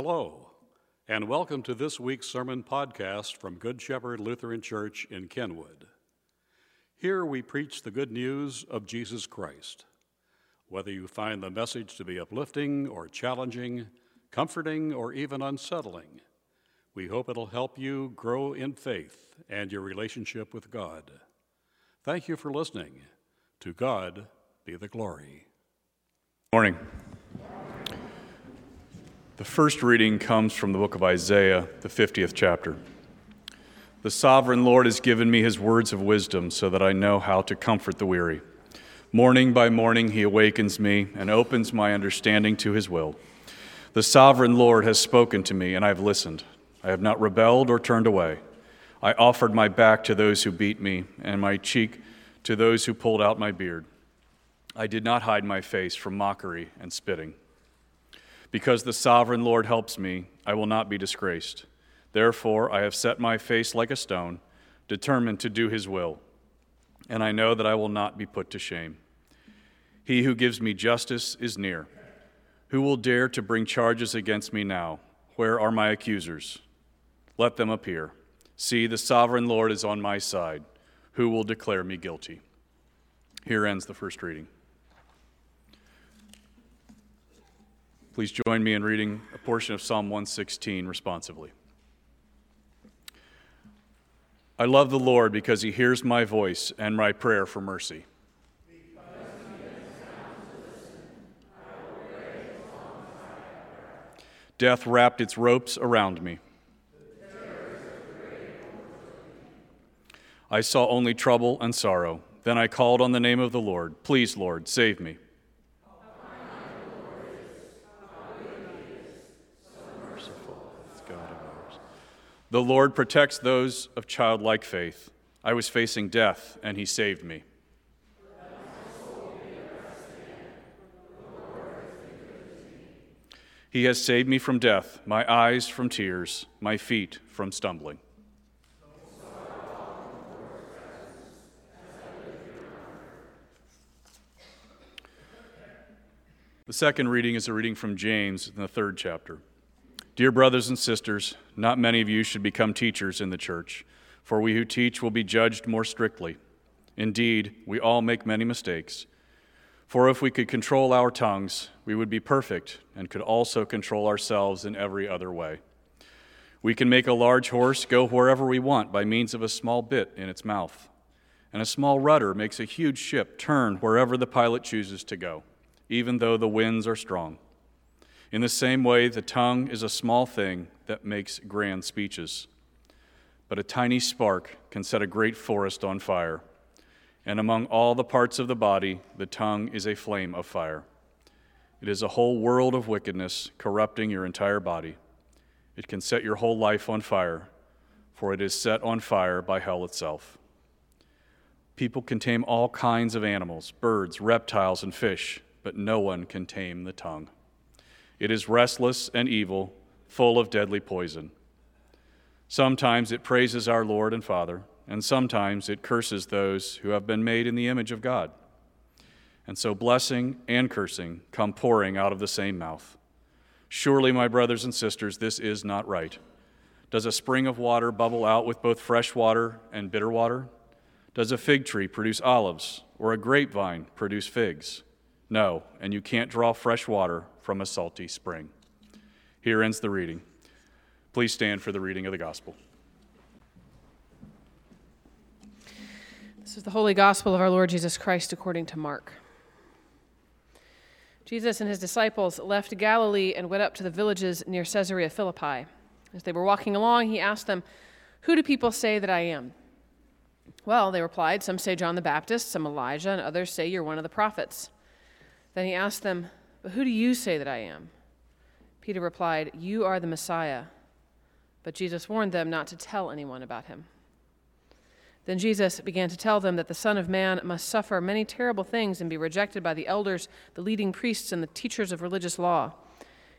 Hello, and welcome to this week's sermon podcast from Good Shepherd Lutheran Church in Kenwood. Here we preach the good news of Jesus Christ. Whether you find the message to be uplifting or challenging, comforting or even unsettling, we hope it'll help you grow in faith and your relationship with God. Thank you for listening. To God be the glory. Morning. The first reading comes from the book of Isaiah, the 50th chapter. The sovereign Lord has given me his words of wisdom so that I know how to comfort the weary. Morning by morning, he awakens me and opens my understanding to his will. The sovereign Lord has spoken to me, and I have listened. I have not rebelled or turned away. I offered my back to those who beat me, and my cheek to those who pulled out my beard. I did not hide my face from mockery and spitting. Because the sovereign Lord helps me, I will not be disgraced. Therefore, I have set my face like a stone, determined to do his will, and I know that I will not be put to shame. He who gives me justice is near. Who will dare to bring charges against me now? Where are my accusers? Let them appear. See, the sovereign Lord is on my side. Who will declare me guilty? Here ends the first reading. Please join me in reading a portion of Psalm 116 responsively. I love the Lord because he hears my voice and my prayer for mercy. Death wrapped its ropes around me. I saw only trouble and sorrow. Then I called on the name of the Lord. Please, Lord, save me. The Lord protects those of childlike faith. I was facing death, and he saved me. He has saved me from death, my eyes from tears, my feet from stumbling. The second reading is a reading from James in the third chapter. Dear brothers and sisters, not many of you should become teachers in the church, for we who teach will be judged more strictly. Indeed, we all make many mistakes. For if we could control our tongues, we would be perfect and could also control ourselves in every other way. We can make a large horse go wherever we want by means of a small bit in its mouth. And a small rudder makes a huge ship turn wherever the pilot chooses to go, even though the winds are strong. In the same way, the tongue is a small thing that makes grand speeches. But a tiny spark can set a great forest on fire. And among all the parts of the body, the tongue is a flame of fire. It is a whole world of wickedness corrupting your entire body. It can set your whole life on fire, for it is set on fire by hell itself. People can tame all kinds of animals, birds, reptiles, and fish, but no one can tame the tongue. It is restless and evil, full of deadly poison. Sometimes it praises our Lord and Father, and sometimes it curses those who have been made in the image of God. And so blessing and cursing come pouring out of the same mouth. Surely, my brothers and sisters, this is not right. Does a spring of water bubble out with both fresh water and bitter water? Does a fig tree produce olives, or a grapevine produce figs? No, and you can't draw fresh water from a salty spring. Here ends the reading. Please stand for the reading of the gospel. This is the Holy Gospel of our Lord Jesus Christ according to Mark. Jesus and his disciples left Galilee and went up to the villages near Caesarea Philippi. As they were walking along, he asked them, Who do people say that I am? Well, they replied, Some say John the Baptist, some Elijah, and others say you're one of the prophets. Then he asked them, but who do you say that I am? Peter replied, You are the Messiah. But Jesus warned them not to tell anyone about him. Then Jesus began to tell them that the Son of Man must suffer many terrible things and be rejected by the elders, the leading priests, and the teachers of religious law.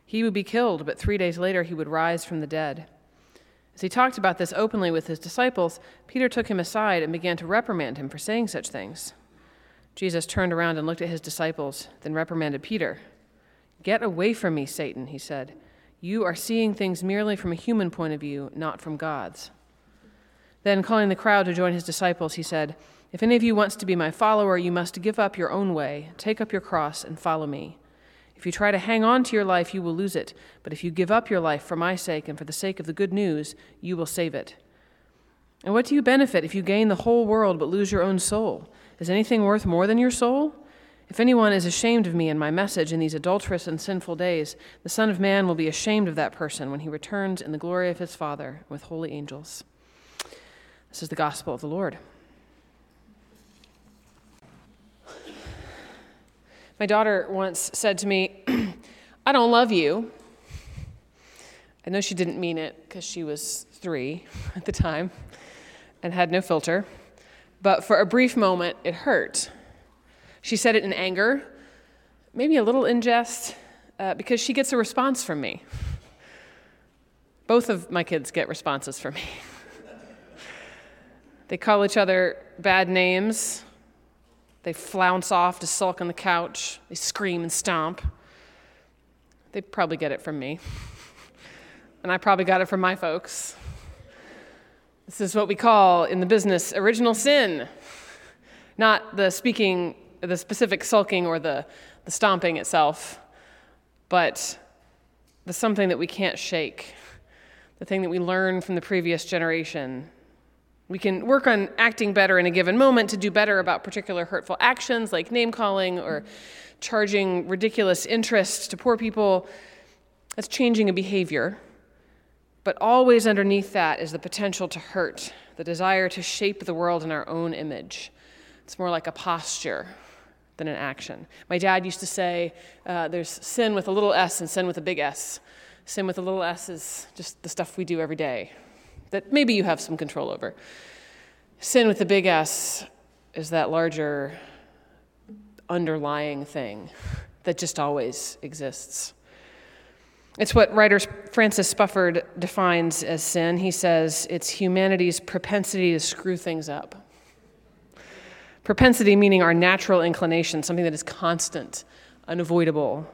He would be killed, but three days later he would rise from the dead. As he talked about this openly with his disciples, Peter took him aside and began to reprimand him for saying such things. Jesus turned around and looked at his disciples, then reprimanded Peter. Get away from me, Satan, he said. You are seeing things merely from a human point of view, not from God's. Then, calling the crowd to join his disciples, he said, If any of you wants to be my follower, you must give up your own way, take up your cross, and follow me. If you try to hang on to your life, you will lose it. But if you give up your life for my sake and for the sake of the good news, you will save it. And what do you benefit if you gain the whole world but lose your own soul? Is anything worth more than your soul? If anyone is ashamed of me and my message in these adulterous and sinful days, the Son of Man will be ashamed of that person when he returns in the glory of his Father with holy angels. This is the gospel of the Lord. My daughter once said to me, I don't love you. I know she didn't mean it because she was three at the time and had no filter, but for a brief moment it hurt. She said it in anger, maybe a little in jest, uh, because she gets a response from me. Both of my kids get responses from me. they call each other bad names. They flounce off to sulk on the couch. They scream and stomp. They probably get it from me. And I probably got it from my folks. This is what we call in the business original sin, not the speaking the specific sulking or the, the stomping itself, but the something that we can't shake, the thing that we learn from the previous generation. We can work on acting better in a given moment to do better about particular hurtful actions like name calling or charging ridiculous interest to poor people. That's changing a behavior. But always underneath that is the potential to hurt, the desire to shape the world in our own image. It's more like a posture than an action. My dad used to say uh, there's sin with a little s and sin with a big S. Sin with a little s is just the stuff we do every day that maybe you have some control over. Sin with the big S is that larger underlying thing that just always exists. It's what writer Francis Spufford defines as sin. He says it's humanity's propensity to screw things up. Propensity meaning our natural inclination, something that is constant, unavoidable.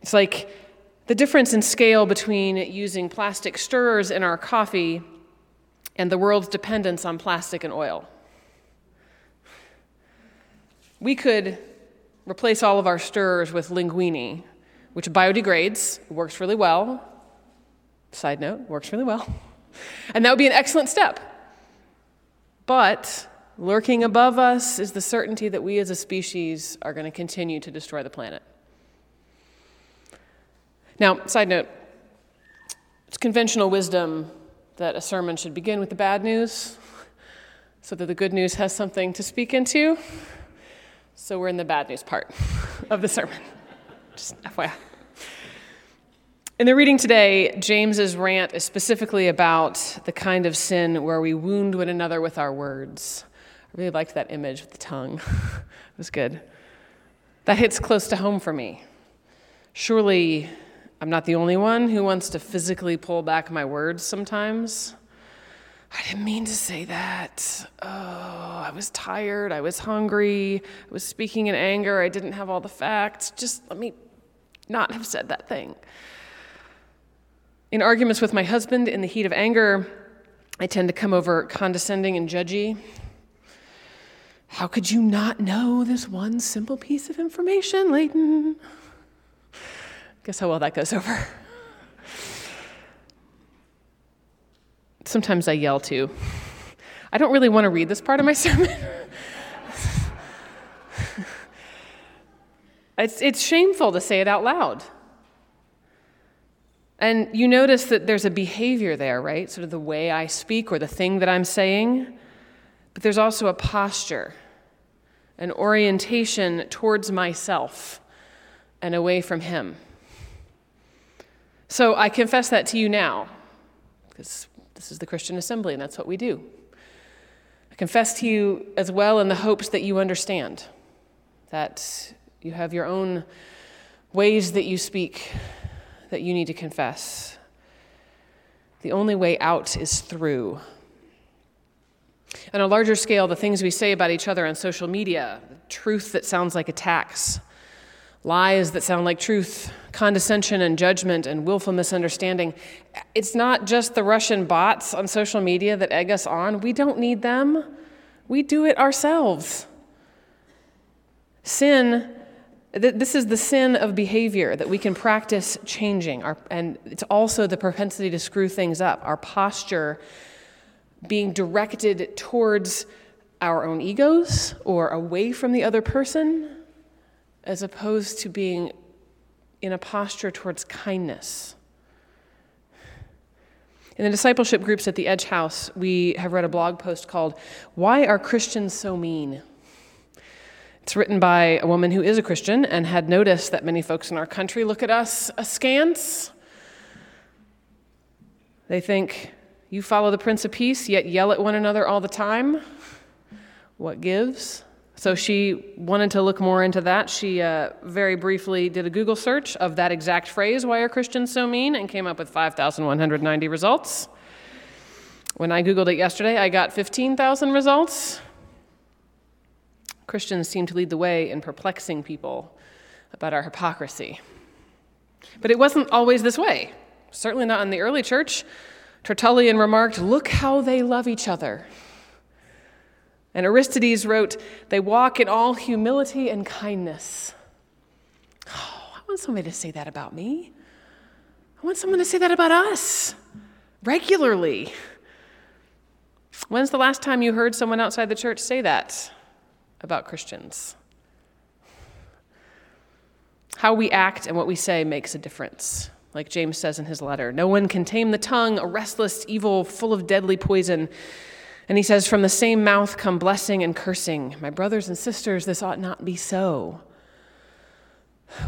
It's like the difference in scale between using plastic stirrers in our coffee and the world's dependence on plastic and oil. We could replace all of our stirrers with linguine, which biodegrades, works really well. Side note, works really well. And that would be an excellent step. But Lurking above us is the certainty that we as a species are going to continue to destroy the planet. Now, side note, it's conventional wisdom that a sermon should begin with the bad news so that the good news has something to speak into. So we're in the bad news part of the sermon. Just FYI. In the reading today, James's rant is specifically about the kind of sin where we wound one another with our words. I really liked that image with the tongue. it was good. That hits close to home for me. Surely I'm not the only one who wants to physically pull back my words sometimes. I didn't mean to say that. Oh, I was tired. I was hungry. I was speaking in anger. I didn't have all the facts. Just let me not have said that thing. In arguments with my husband in the heat of anger, I tend to come over condescending and judgy. How could you not know this one simple piece of information, Leighton? Guess how well that goes over. Sometimes I yell too. I don't really want to read this part of my sermon. it's, it's shameful to say it out loud. And you notice that there's a behavior there, right? Sort of the way I speak or the thing that I'm saying. But there's also a posture, an orientation towards myself and away from Him. So I confess that to you now, because this is the Christian assembly and that's what we do. I confess to you as well in the hopes that you understand, that you have your own ways that you speak that you need to confess. The only way out is through. On a larger scale, the things we say about each other on social media, truth that sounds like attacks, lies that sound like truth, condescension and judgment, and willful misunderstanding. It's not just the Russian bots on social media that egg us on. We don't need them, we do it ourselves. Sin, this is the sin of behavior that we can practice changing. Our, and it's also the propensity to screw things up, our posture being directed towards our own egos or away from the other person, as opposed to being in a posture towards kindness. In the discipleship groups at the Edge House, we have read a blog post called Why Are Christians So Mean? It's written by a woman who is a Christian and had noticed that many folks in our country look at us askance. They think, You follow the Prince of Peace, yet yell at one another all the time. What gives? So she wanted to look more into that. She uh, very briefly did a Google search of that exact phrase, why are Christians so mean, and came up with 5,190 results. When I Googled it yesterday, I got 15,000 results. Christians seem to lead the way in perplexing people about our hypocrisy. But it wasn't always this way. Certainly not in the early church. Tertullian remarked, Look how they love each other. And Aristides wrote, They walk in all humility and kindness. Oh, I want somebody to say that about me. I want someone to say that about us regularly. When's the last time you heard someone outside the church say that about Christians? How we act and what we say makes a difference. Like James says in his letter, no one can tame the tongue, a restless evil full of deadly poison. And he says, From the same mouth come blessing and cursing. My brothers and sisters, this ought not be so.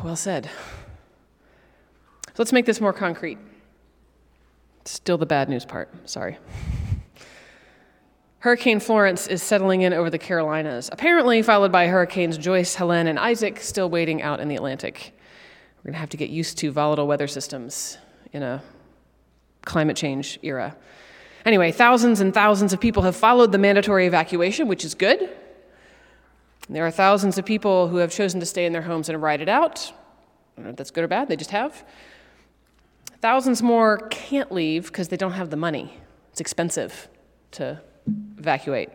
Well said. So let's make this more concrete. Still the bad news part. Sorry. Hurricane Florence is settling in over the Carolinas, apparently followed by Hurricanes Joyce, Helene, and Isaac, still waiting out in the Atlantic. We're going to have to get used to volatile weather systems in a climate change era. Anyway, thousands and thousands of people have followed the mandatory evacuation, which is good. There are thousands of people who have chosen to stay in their homes and ride it out. I don't know if that's good or bad, they just have. Thousands more can't leave because they don't have the money. It's expensive to evacuate.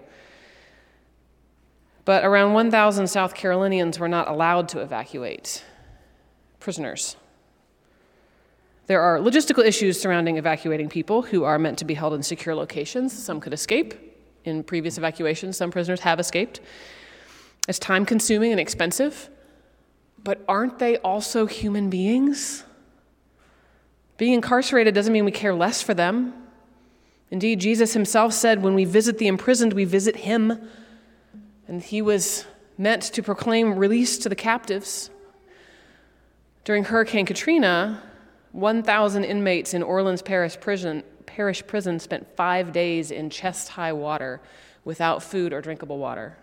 But around 1,000 South Carolinians were not allowed to evacuate prisoners. There are logistical issues surrounding evacuating people who are meant to be held in secure locations. Some could escape. In previous evacuations, some prisoners have escaped. It's time consuming and expensive. But aren't they also human beings? Being incarcerated doesn't mean we care less for them. Indeed, Jesus himself said, when we visit the imprisoned, we visit him. And he was meant to proclaim release to the captives. During Hurricane Katrina, 1,000 inmates in Orleans Parish prison, parish prison spent five days in chest high water without food or drinkable water.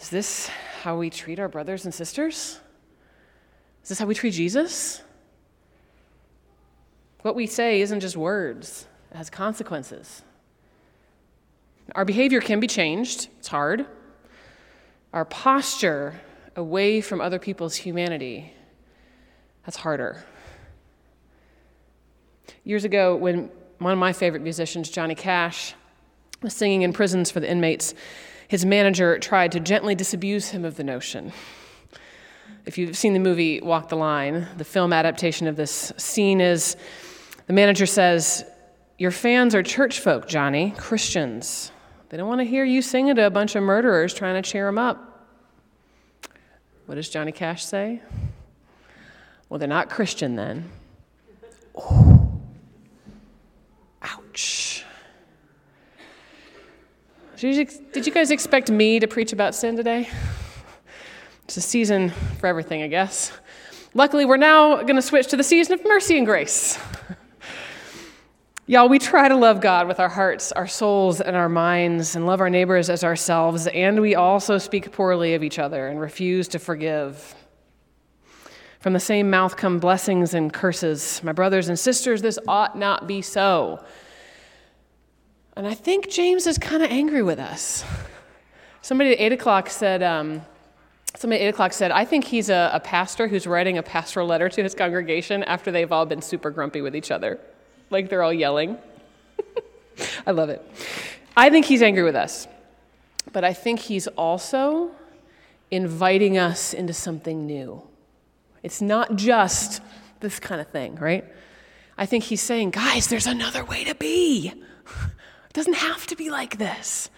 Is this how we treat our brothers and sisters? Is this how we treat Jesus? What we say isn't just words, it has consequences. Our behavior can be changed, it's hard. Our posture away from other people's humanity that's harder. Years ago, when one of my favorite musicians, Johnny Cash, was singing in prisons for the inmates, his manager tried to gently disabuse him of the notion. If you've seen the movie Walk the Line, the film adaptation of this scene is the manager says, Your fans are church folk, Johnny, Christians. They don't want to hear you singing to a bunch of murderers trying to cheer them up. What does Johnny Cash say? Well, they're not Christian then. Ouch. Did you guys expect me to preach about sin today? It's a season for everything, I guess. Luckily, we're now going to switch to the season of mercy and grace. Y'all, we try to love God with our hearts, our souls, and our minds, and love our neighbors as ourselves, and we also speak poorly of each other and refuse to forgive. From the same mouth come blessings and curses. My brothers and sisters, this ought not be so. And I think James is kind of angry with us. Somebody at 8 o'clock said, um, Somebody at 8 o'clock said, I think he's a, a pastor who's writing a pastoral letter to his congregation after they've all been super grumpy with each other. Like they're all yelling. I love it. I think he's angry with us. But I think he's also inviting us into something new. It's not just this kind of thing, right? I think he's saying, guys, there's another way to be. It doesn't have to be like this.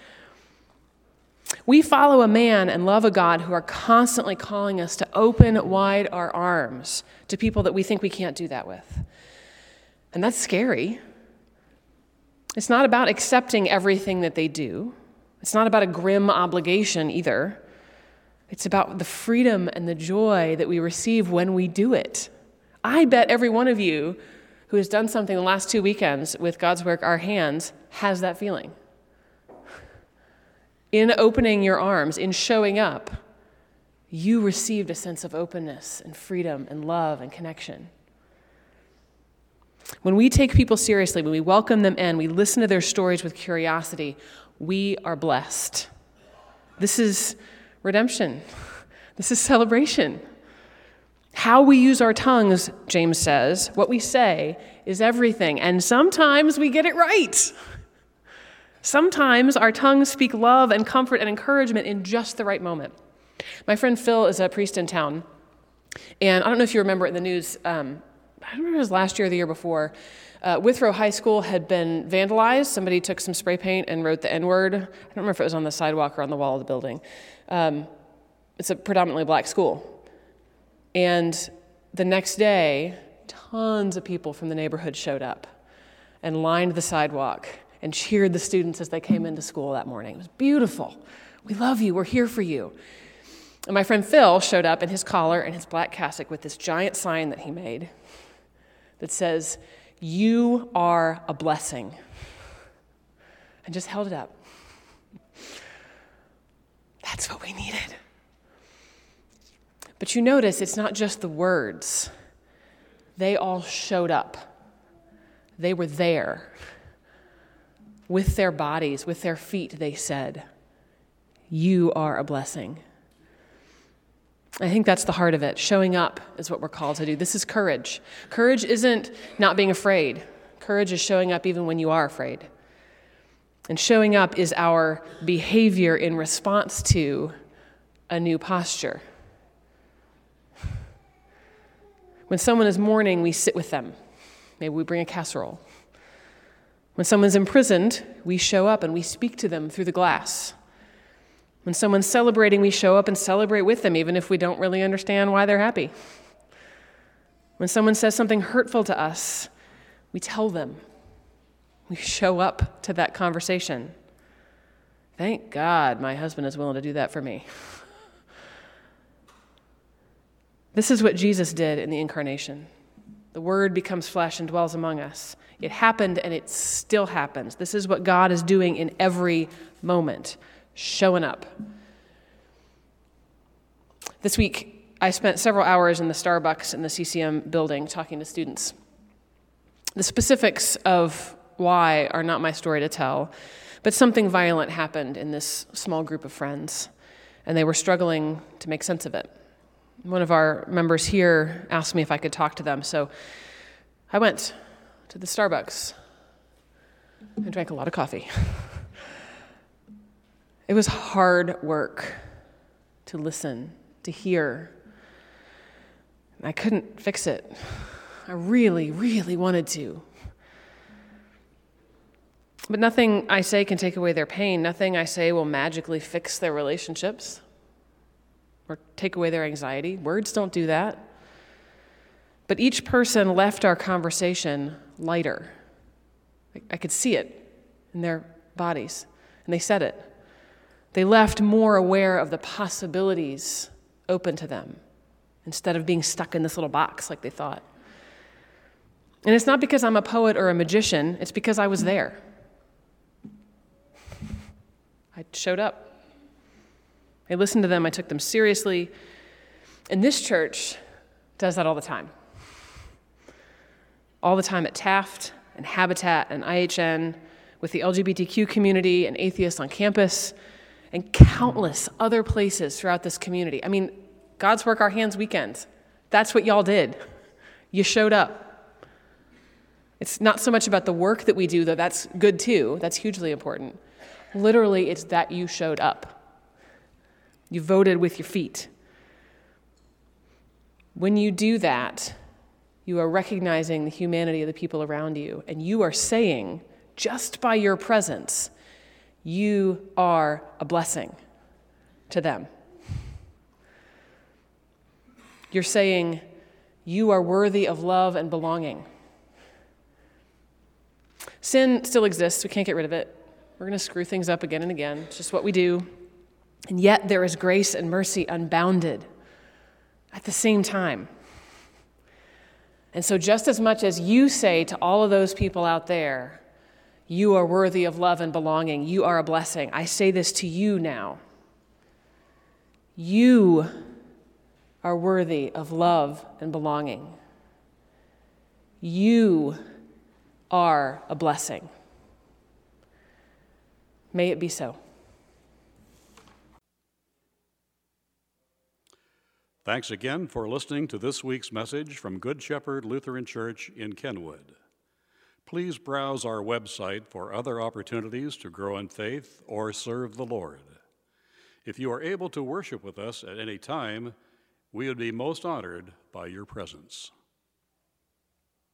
We follow a man and love a God who are constantly calling us to open wide our arms to people that we think we can't do that with. And that's scary. It's not about accepting everything that they do, it's not about a grim obligation either. It's about the freedom and the joy that we receive when we do it. I bet every one of you who has done something the last two weekends with God's work, our hands, has that feeling in opening your arms, in showing up, you received a sense of openness and freedom and love and connection. When we take people seriously, when we welcome them in, we listen to their stories with curiosity, we are blessed. This is redemption. This is celebration. How we use our tongues, James says, what we say is everything. And sometimes we get it right. Sometimes our tongues speak love and comfort and encouragement in just the right moment. My friend Phil is a priest in town, and I don't know if you remember in the news, um, I don't remember it was last year or the year before. Uh, Withrow High School had been vandalized. Somebody took some spray paint and wrote the N word. I don't remember if it was on the sidewalk or on the wall of the building. Um, it's a predominantly black school. And the next day, tons of people from the neighborhood showed up and lined the sidewalk and cheered the students as they came into school that morning. It was beautiful. We love you. We're here for you. And my friend Phil showed up in his collar and his black cassock with this giant sign that he made that says, You are a blessing. And just held it up. That's what we needed. But you notice it's not just the words, they all showed up, they were there with their bodies, with their feet, they said, You are a blessing. I think that's the heart of it. Showing up is what we're called to do. This is courage. Courage isn't not being afraid, courage is showing up even when you are afraid. And showing up is our behavior in response to a new posture. When someone is mourning, we sit with them. Maybe we bring a casserole. When someone's imprisoned, we show up and we speak to them through the glass. When someone's celebrating, we show up and celebrate with them, even if we don't really understand why they're happy. When someone says something hurtful to us, we tell them. We show up to that conversation. Thank God my husband is willing to do that for me. This is what Jesus did in the incarnation. The Word becomes flesh and dwells among us. It happened and it still happens. This is what God is doing in every moment, showing up. This week, I spent several hours in the Starbucks in the CCM building talking to students. The specifics of why are not my story to tell, but something violent happened in this small group of friends, and they were struggling to make sense of it. One of our members here asked me if I could talk to them, so I went to the Starbucks and drank a lot of coffee. It was hard work to listen, to hear. I couldn't fix it. I really, really wanted to. But nothing I say can take away their pain. Nothing I say will magically fix their relationships or take away their anxiety. Words don't do that. But each person left our conversation lighter. I could see it in their bodies, and they said it. They left more aware of the possibilities open to them instead of being stuck in this little box like they thought. And it's not because I'm a poet or a magician, it's because I was there. I showed up. I listened to them, I took them seriously. And this church does that all the time. All the time at Taft and Habitat and IHN, with the LGBTQ community and atheists on campus, and countless other places throughout this community. I mean, God's Work Our Hands weekends. That's what y'all did. You showed up. It's not so much about the work that we do, though that's good too. That's hugely important. Literally, it's that you showed up. You voted with your feet. When you do that, you are recognizing the humanity of the people around you, and you are saying, just by your presence, you are a blessing to them. You're saying, you are worthy of love and belonging. Sin still exists. We can't get rid of it. We're going to screw things up again and again. It's just what we do. And yet there is grace and mercy unbounded at the same time. And so, just as much as you say to all of those people out there, you are worthy of love and belonging, you are a blessing, I say this to you now. You are worthy of love and belonging. You are a blessing. May it be so. Thanks again for listening to this week's message from Good Shepherd Lutheran Church in Kenwood. Please browse our website for other opportunities to grow in faith or serve the Lord. If you are able to worship with us at any time, we would be most honored by your presence.